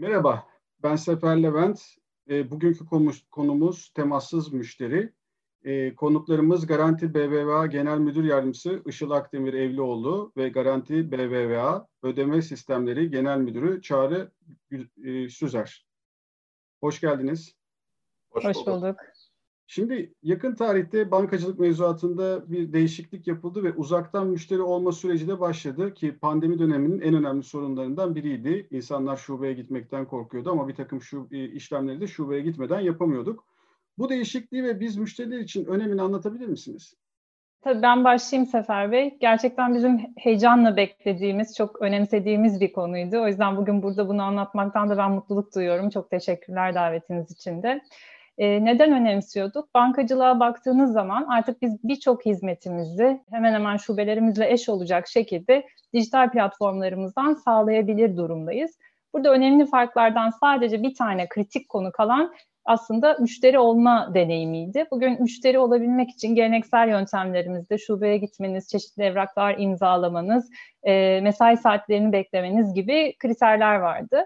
Merhaba, ben Sefer Levent. E, bugünkü konumuz temassız müşteri. E, konuklarımız Garanti BBVA Genel Müdür Yardımcısı Işıl Akdemir Evlioğlu ve Garanti BBVA Ödeme Sistemleri Genel Müdürü Çağrı e, Süzer. Hoş geldiniz. Hoş bulduk. Şimdi yakın tarihte bankacılık mevzuatında bir değişiklik yapıldı ve uzaktan müşteri olma süreci de başladı ki pandemi döneminin en önemli sorunlarından biriydi. İnsanlar şubeye gitmekten korkuyordu ama bir takım şu e, işlemleri de şubeye gitmeden yapamıyorduk. Bu değişikliği ve biz müşteriler için önemini anlatabilir misiniz? Tabii ben başlayayım Sefer Bey. Gerçekten bizim heyecanla beklediğimiz, çok önemsediğimiz bir konuydu. O yüzden bugün burada bunu anlatmaktan da ben mutluluk duyuyorum. Çok teşekkürler davetiniz için de. E, neden önemsiyorduk? Bankacılığa baktığınız zaman artık biz birçok hizmetimizi hemen hemen şubelerimizle eş olacak şekilde dijital platformlarımızdan sağlayabilir durumdayız. Burada önemli farklardan sadece bir tane kritik konu kalan aslında müşteri olma deneyimiydi. Bugün müşteri olabilmek için geleneksel yöntemlerimizde şubeye gitmeniz, çeşitli evraklar imzalamanız, e, mesai saatlerini beklemeniz gibi kriterler vardı.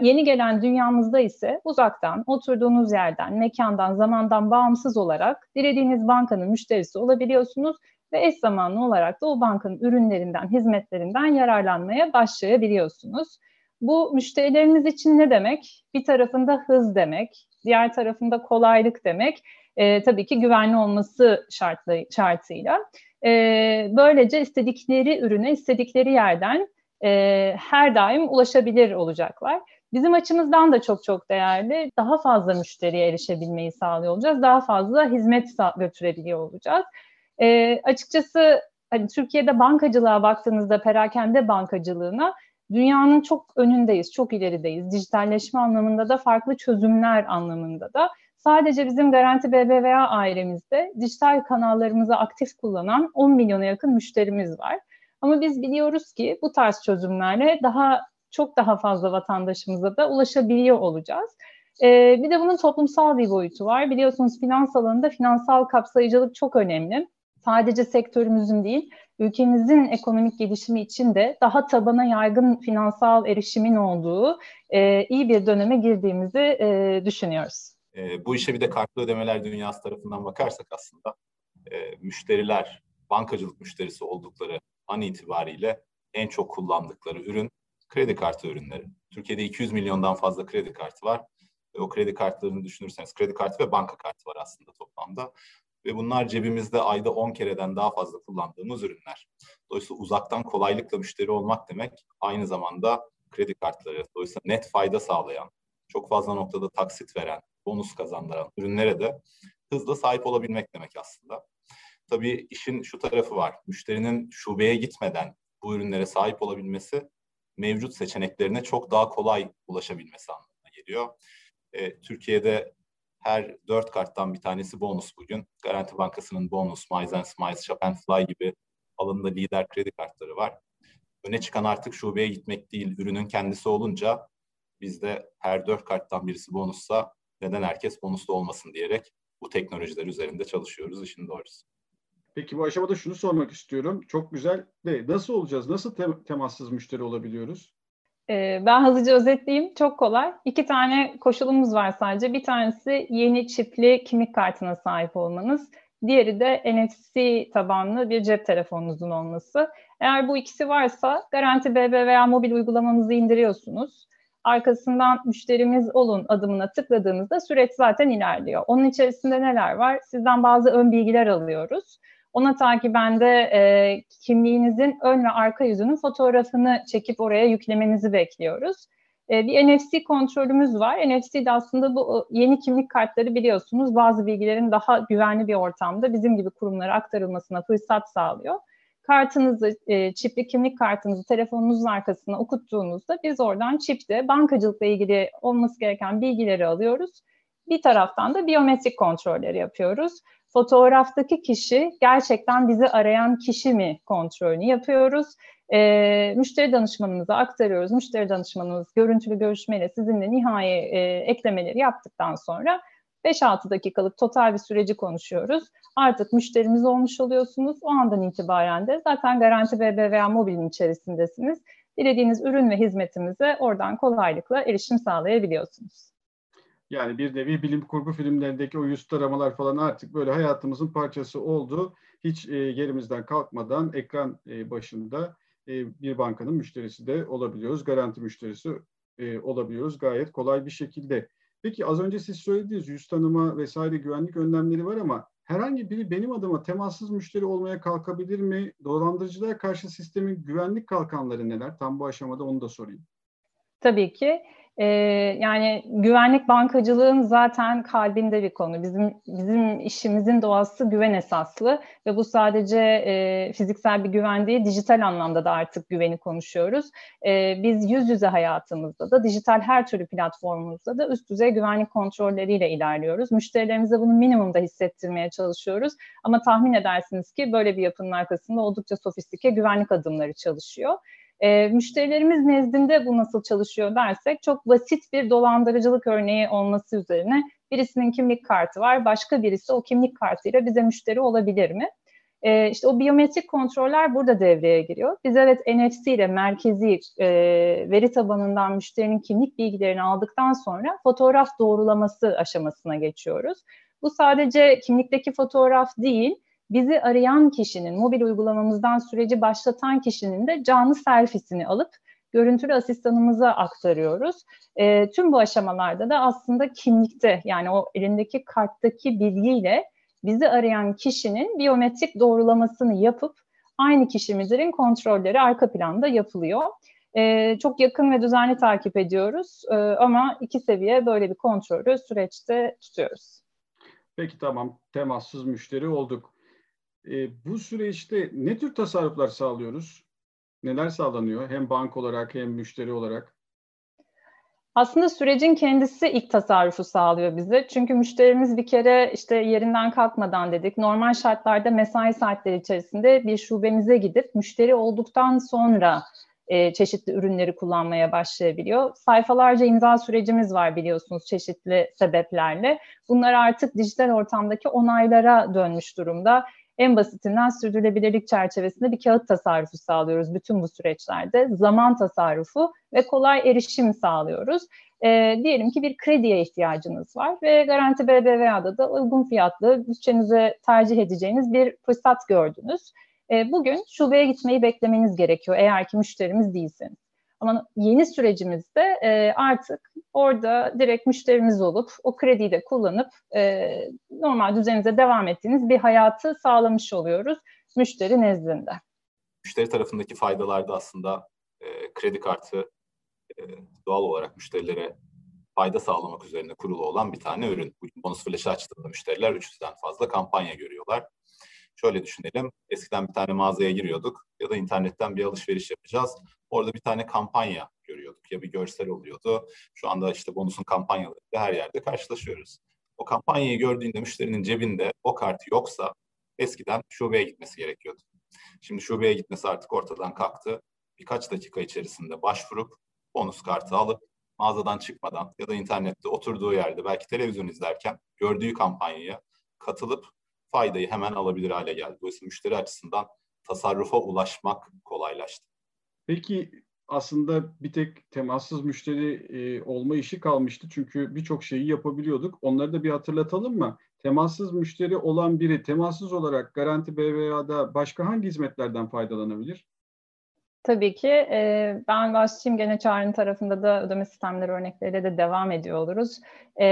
Yeni gelen dünyamızda ise uzaktan, oturduğunuz yerden, mekandan, zamandan bağımsız olarak dilediğiniz bankanın müşterisi olabiliyorsunuz ve eş zamanlı olarak da o bankanın ürünlerinden, hizmetlerinden yararlanmaya başlayabiliyorsunuz. Bu müşterilerimiz için ne demek? Bir tarafında hız demek, diğer tarafında kolaylık demek. E, tabii ki güvenli olması şartlı, şartıyla. E, böylece istedikleri ürüne istedikleri yerden e, her daim ulaşabilir olacaklar. Bizim açımızdan da çok çok değerli. Daha fazla müşteriye erişebilmeyi sağlıyor olacağız. Daha fazla hizmet götürebiliyor olacağız. E, açıkçası hani Türkiye'de bankacılığa baktığınızda perakende bankacılığına dünyanın çok önündeyiz, çok ilerideyiz. Dijitalleşme anlamında da farklı çözümler anlamında da. Sadece bizim Garanti BBVA ailemizde dijital kanallarımızı aktif kullanan 10 milyona yakın müşterimiz var. Ama biz biliyoruz ki bu tarz çözümlerle daha çok daha fazla vatandaşımıza da ulaşabiliyor olacağız. Ee, bir de bunun toplumsal bir boyutu var. Biliyorsunuz finans alanında finansal kapsayıcılık çok önemli. Sadece sektörümüzün değil, ülkemizin ekonomik gelişimi için de daha tabana yaygın finansal erişimin olduğu e, iyi bir döneme girdiğimizi e, düşünüyoruz. E, bu işe bir de kartlı ödemeler dünyası tarafından bakarsak aslında e, müşteriler bankacılık müşterisi oldukları an itibariyle en çok kullandıkları ürün kredi kartı ürünleri. Türkiye'de 200 milyondan fazla kredi kartı var. Ve o kredi kartlarını düşünürseniz kredi kartı ve banka kartı var aslında toplamda. Ve bunlar cebimizde ayda 10 kereden daha fazla kullandığımız ürünler. Dolayısıyla uzaktan kolaylıkla müşteri olmak demek aynı zamanda kredi kartları, dolayısıyla net fayda sağlayan, çok fazla noktada taksit veren, bonus kazandıran ürünlere de hızla sahip olabilmek demek aslında. Tabii işin şu tarafı var. Müşterinin şubeye gitmeden bu ürünlere sahip olabilmesi mevcut seçeneklerine çok daha kolay ulaşabilmesi anlamına geliyor. E, Türkiye'de her dört karttan bir tanesi bonus bugün. Garanti Bankası'nın bonus, Miles and Smiles, Shop and Fly gibi alanında lider kredi kartları var. Öne çıkan artık şubeye gitmek değil, ürünün kendisi olunca bizde her dört karttan birisi bonussa neden herkes bonuslu olmasın diyerek bu teknolojiler üzerinde çalışıyoruz işin doğrusu. Peki bu aşamada şunu sormak istiyorum. Çok güzel de nasıl olacağız? Nasıl tem- temassız müşteri olabiliyoruz? Ee, ben hızlıca özetleyeyim. Çok kolay. İki tane koşulumuz var sadece. Bir tanesi yeni çipli kimlik kartına sahip olmanız. Diğeri de NFC tabanlı bir cep telefonunuzun olması. Eğer bu ikisi varsa Garanti BB veya mobil uygulamamızı indiriyorsunuz. Arkasından müşterimiz olun adımına tıkladığınızda süreç zaten ilerliyor. Onun içerisinde neler var? Sizden bazı ön bilgiler alıyoruz. Ona takiben de e, kimliğinizin ön ve arka yüzünün fotoğrafını çekip oraya yüklemenizi bekliyoruz. E, bir NFC kontrolümüz var. NFC de aslında bu yeni kimlik kartları biliyorsunuz bazı bilgilerin daha güvenli bir ortamda bizim gibi kurumlara aktarılmasına fırsat sağlıyor. Kartınızı, e, çipli kimlik kartınızı telefonunuzun arkasına okuttuğunuzda biz oradan çipte bankacılıkla ilgili olması gereken bilgileri alıyoruz. Bir taraftan da biyometrik kontrolleri yapıyoruz fotoğraftaki kişi gerçekten bizi arayan kişi mi kontrolünü yapıyoruz. E, müşteri danışmanımıza aktarıyoruz. Müşteri danışmanımız görüntülü görüşmeyle sizinle nihai e, eklemeleri yaptıktan sonra 5-6 dakikalık total bir süreci konuşuyoruz. Artık müşterimiz olmuş oluyorsunuz. O andan itibaren de zaten Garanti BBVA mobilin içerisindesiniz. dilediğiniz ürün ve hizmetimize oradan kolaylıkla erişim sağlayabiliyorsunuz. Yani bir nevi bilim kurgu filmlerindeki o yüz taramalar falan artık böyle hayatımızın parçası oldu. Hiç e, yerimizden kalkmadan ekran e, başında e, bir bankanın müşterisi de olabiliyoruz. Garanti müşterisi e, olabiliyoruz gayet kolay bir şekilde. Peki az önce siz söylediğiniz yüz tanıma vesaire güvenlik önlemleri var ama herhangi biri benim adıma temassız müşteri olmaya kalkabilir mi? Dolandırıcılara karşı sistemin güvenlik kalkanları neler? Tam bu aşamada onu da sorayım. Tabii ki. E, yani güvenlik bankacılığın zaten kalbinde bir konu. Bizim bizim işimizin doğası güven esaslı ve bu sadece e, fiziksel bir güven değil, dijital anlamda da artık güveni konuşuyoruz. E, biz yüz yüze hayatımızda da, dijital her türlü platformumuzda da üst düzey güvenlik kontrolleriyle ilerliyoruz. Müşterilerimize bunu minimumda hissettirmeye çalışıyoruz. Ama tahmin edersiniz ki böyle bir yapının arkasında oldukça sofistike güvenlik adımları çalışıyor. E, müşterilerimiz nezdinde bu nasıl çalışıyor dersek çok basit bir dolandırıcılık örneği olması üzerine birisinin kimlik kartı var, başka birisi o kimlik kartıyla bize müşteri olabilir mi? E, işte o biyometrik kontroller burada devreye giriyor. Biz evet NFC ile merkezi e, veri tabanından müşterinin kimlik bilgilerini aldıktan sonra fotoğraf doğrulaması aşamasına geçiyoruz. Bu sadece kimlikteki fotoğraf değil, bizi arayan kişinin, mobil uygulamamızdan süreci başlatan kişinin de canlı selfiesini alıp görüntülü asistanımıza aktarıyoruz. E, tüm bu aşamalarda da aslında kimlikte yani o elindeki karttaki bilgiyle bizi arayan kişinin biyometrik doğrulamasını yapıp aynı kişi midirin kontrolleri arka planda yapılıyor. Ee, çok yakın ve düzenli takip ediyoruz ee, ama iki seviye böyle bir kontrolü süreçte tutuyoruz. Peki tamam temassız müşteri olduk. E, bu süreçte ne tür tasarruflar sağlıyoruz? Neler sağlanıyor hem bank olarak hem müşteri olarak? Aslında sürecin kendisi ilk tasarrufu sağlıyor bize. Çünkü müşterimiz bir kere işte yerinden kalkmadan dedik. Normal şartlarda mesai saatleri içerisinde bir şubemize gidip müşteri olduktan sonra e, çeşitli ürünleri kullanmaya başlayabiliyor. Sayfalarca imza sürecimiz var biliyorsunuz çeşitli sebeplerle. Bunlar artık dijital ortamdaki onaylara dönmüş durumda en basitinden sürdürülebilirlik çerçevesinde bir kağıt tasarrufu sağlıyoruz bütün bu süreçlerde. Zaman tasarrufu ve kolay erişim sağlıyoruz. E, diyelim ki bir krediye ihtiyacınız var ve Garanti BBVA'da da uygun fiyatlı bütçenize tercih edeceğiniz bir fırsat gördünüz. E, bugün şubeye gitmeyi beklemeniz gerekiyor eğer ki müşterimiz değilseniz. Ama yeni sürecimizde e, artık orada direkt müşterimiz olup o krediyi de kullanıp e, normal düzeninize devam ettiğiniz bir hayatı sağlamış oluyoruz müşteri nezdinde. Müşteri tarafındaki faydalar da aslında e, kredi kartı e, doğal olarak müşterilere fayda sağlamak üzerine kurulu olan bir tane ürün. Bonus Flash'ı açtığında müşteriler 300'den fazla kampanya görüyorlar. Şöyle düşünelim, eskiden bir tane mağazaya giriyorduk ya da internetten bir alışveriş yapacağız. Orada bir tane kampanya görüyorduk ya bir görsel oluyordu. Şu anda işte bonusun kampanyalarıyla her yerde karşılaşıyoruz. O kampanyayı gördüğünde müşterinin cebinde o kart yoksa eskiden şubeye gitmesi gerekiyordu. Şimdi şubeye gitmesi artık ortadan kalktı. Birkaç dakika içerisinde başvurup bonus kartı alıp mağazadan çıkmadan ya da internette oturduğu yerde belki televizyon izlerken gördüğü kampanyaya katılıp faydayı hemen alabilir hale geldi. Dolayısıyla müşteri açısından tasarrufa ulaşmak kolaylaştı. Peki aslında bir tek temassız müşteri e, olma işi kalmıştı. Çünkü birçok şeyi yapabiliyorduk. Onları da bir hatırlatalım mı? Temassız müşteri olan biri temassız olarak Garanti BBVA'da başka hangi hizmetlerden faydalanabilir? Tabii ki. E, ben başlayayım gene Çağrı'nın tarafında da ödeme sistemleri örnekleriyle de devam ediyor oluruz. E,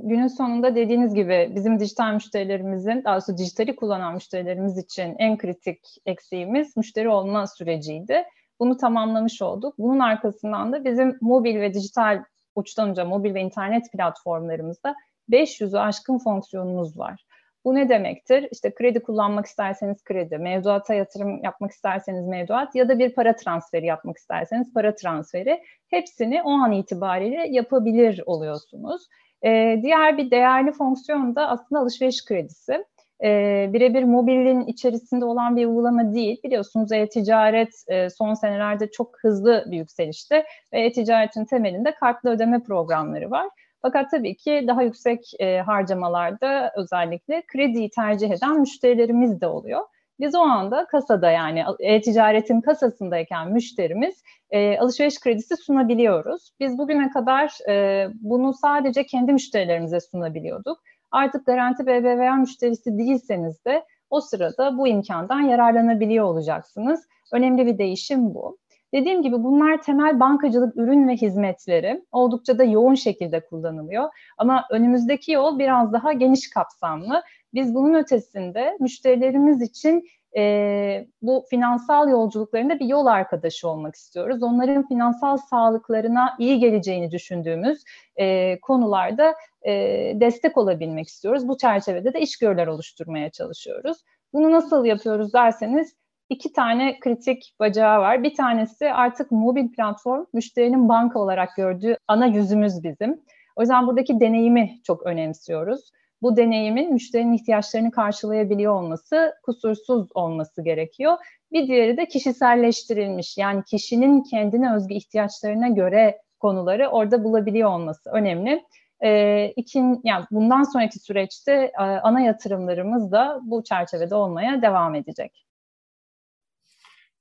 günün sonunda dediğiniz gibi bizim dijital müşterilerimizin, daha doğrusu dijitali kullanan müşterilerimiz için en kritik eksiğimiz müşteri olma süreciydi. Bunu tamamlamış olduk. Bunun arkasından da bizim mobil ve dijital uçtan uca mobil ve internet platformlarımızda 500'ü aşkın fonksiyonumuz var. Bu ne demektir? İşte kredi kullanmak isterseniz kredi, mevduata yatırım yapmak isterseniz mevduat ya da bir para transferi yapmak isterseniz para transferi hepsini o an itibariyle yapabilir oluyorsunuz. Ee, diğer bir değerli fonksiyon da aslında alışveriş kredisi e, birebir mobilin içerisinde olan bir uygulama değil. Biliyorsunuz e-ticaret e, son senelerde çok hızlı bir yükselişte ve e-ticaretin temelinde kartlı ödeme programları var. Fakat tabii ki daha yüksek e, harcamalarda özellikle krediyi tercih eden müşterilerimiz de oluyor. Biz o anda kasada yani e-ticaretin kasasındayken müşterimiz e, alışveriş kredisi sunabiliyoruz. Biz bugüne kadar e, bunu sadece kendi müşterilerimize sunabiliyorduk. Artık Garanti BBVA müşterisi değilseniz de o sırada bu imkandan yararlanabiliyor olacaksınız. Önemli bir değişim bu. Dediğim gibi bunlar temel bankacılık ürün ve hizmetleri oldukça da yoğun şekilde kullanılıyor. Ama önümüzdeki yol biraz daha geniş kapsamlı. Biz bunun ötesinde müşterilerimiz için e, bu finansal yolculuklarında bir yol arkadaşı olmak istiyoruz. Onların finansal sağlıklarına iyi geleceğini düşündüğümüz e, konularda e, destek olabilmek istiyoruz. Bu çerçevede de işgörüler oluşturmaya çalışıyoruz. Bunu nasıl yapıyoruz derseniz iki tane kritik bacağı var. Bir tanesi artık mobil platform müşterinin banka olarak gördüğü ana yüzümüz bizim. O yüzden buradaki deneyimi çok önemsiyoruz. Bu deneyimin müşterinin ihtiyaçlarını karşılayabiliyor olması, kusursuz olması gerekiyor. Bir diğeri de kişiselleştirilmiş yani kişinin kendine özgü ihtiyaçlarına göre konuları orada bulabiliyor olması önemli. E, ikin, yani bundan sonraki süreçte e, ana yatırımlarımız da bu çerçevede olmaya devam edecek.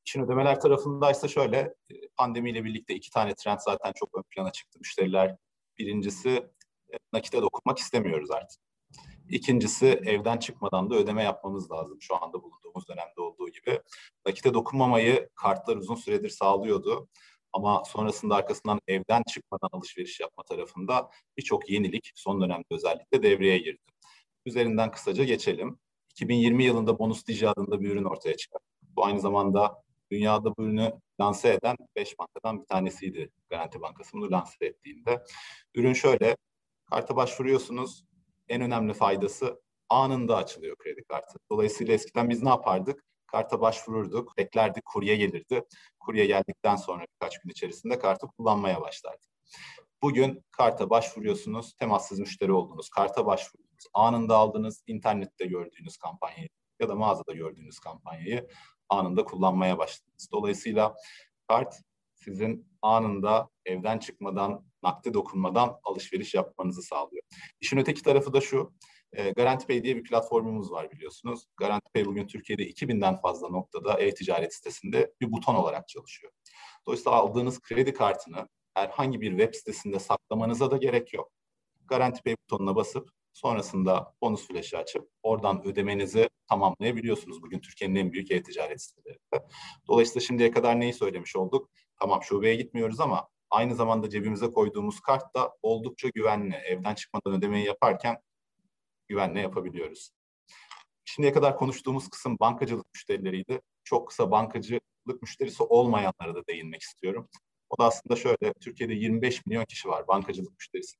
İşin ödemeler tarafındaysa şöyle, e, pandemiyle birlikte iki tane trend zaten çok ön plana çıktı. Müşteriler birincisi e, nakite dokunmak istemiyoruz artık. İkincisi evden çıkmadan da ödeme yapmamız lazım şu anda bulunduğumuz dönemde olduğu gibi. Nakite dokunmamayı kartlar uzun süredir sağlıyordu. Ama sonrasında arkasından evden çıkmadan alışveriş yapma tarafında birçok yenilik son dönemde özellikle devreye girdi. Üzerinden kısaca geçelim. 2020 yılında Bonus Digi adında bir ürün ortaya çıktı. Bu aynı zamanda dünyada bu ürünü lanse eden 5 bankadan bir tanesiydi Garanti Bankası bunu lanse ettiğinde. Ürün şöyle, karta başvuruyorsunuz. En önemli faydası anında açılıyor kredi kartı. Dolayısıyla eskiden biz ne yapardık? Karta başvururduk, beklerdik, kurye gelirdi. Kurye geldikten sonra birkaç gün içerisinde kartı kullanmaya başlardık. Bugün karta başvuruyorsunuz, temassız müşteri oldunuz, karta başvurdunuz, anında aldınız, internette gördüğünüz kampanyayı ya da mağazada gördüğünüz kampanyayı anında kullanmaya başladınız. Dolayısıyla kart sizin anında evden çıkmadan, nakde dokunmadan alışveriş yapmanızı sağlıyor. İşin öteki tarafı da şu, e, Garanti Pay diye bir platformumuz var biliyorsunuz. Garanti Pay bugün Türkiye'de 2000'den fazla noktada e-ticaret sitesinde bir buton olarak çalışıyor. Dolayısıyla aldığınız kredi kartını herhangi bir web sitesinde saklamanıza da gerek yok. Garanti Pay butonuna basıp Sonrasında bonus flash'ı açıp oradan ödemenizi tamamlayabiliyorsunuz. Bugün Türkiye'nin en büyük e-ticaret sitelerinde. Dolayısıyla şimdiye kadar neyi söylemiş olduk? Tamam şubeye gitmiyoruz ama aynı zamanda cebimize koyduğumuz kart da oldukça güvenli. Evden çıkmadan ödemeyi yaparken güvenle yapabiliyoruz. Şimdiye kadar konuştuğumuz kısım bankacılık müşterileriydi. Çok kısa bankacılık müşterisi olmayanlara da değinmek istiyorum. O da aslında şöyle, Türkiye'de 25 milyon kişi var bankacılık müşterisi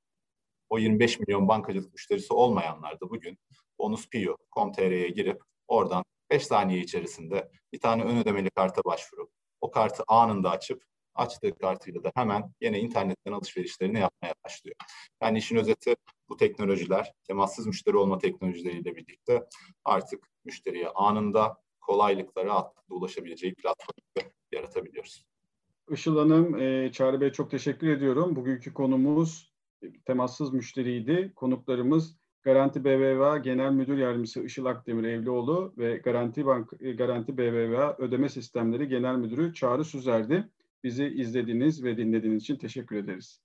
o 25 milyon bankacılık müşterisi olmayanlar da bugün bonuspio.com.tr'ye girip oradan 5 saniye içerisinde bir tane ön ödemeli karta başvurup o kartı anında açıp açtığı kartıyla da hemen yine internetten alışverişlerini yapmaya başlıyor. Yani işin özeti bu teknolojiler, temassız müşteri olma teknolojileriyle birlikte artık müşteriye anında kolaylıkla rahatlıkla ulaşabileceği platformu yaratabiliyoruz. Işıl Hanım, e, Çağrı Bey çok teşekkür ediyorum. Bugünkü konumuz temassız müşteriydi. Konuklarımız Garanti BBVA Genel Müdür Yardımcısı Işıl Akdemir Evlioğlu ve Garanti Bank Garanti BBVA Ödeme Sistemleri Genel Müdürü Çağrı Süzer'di. Bizi izlediğiniz ve dinlediğiniz için teşekkür ederiz.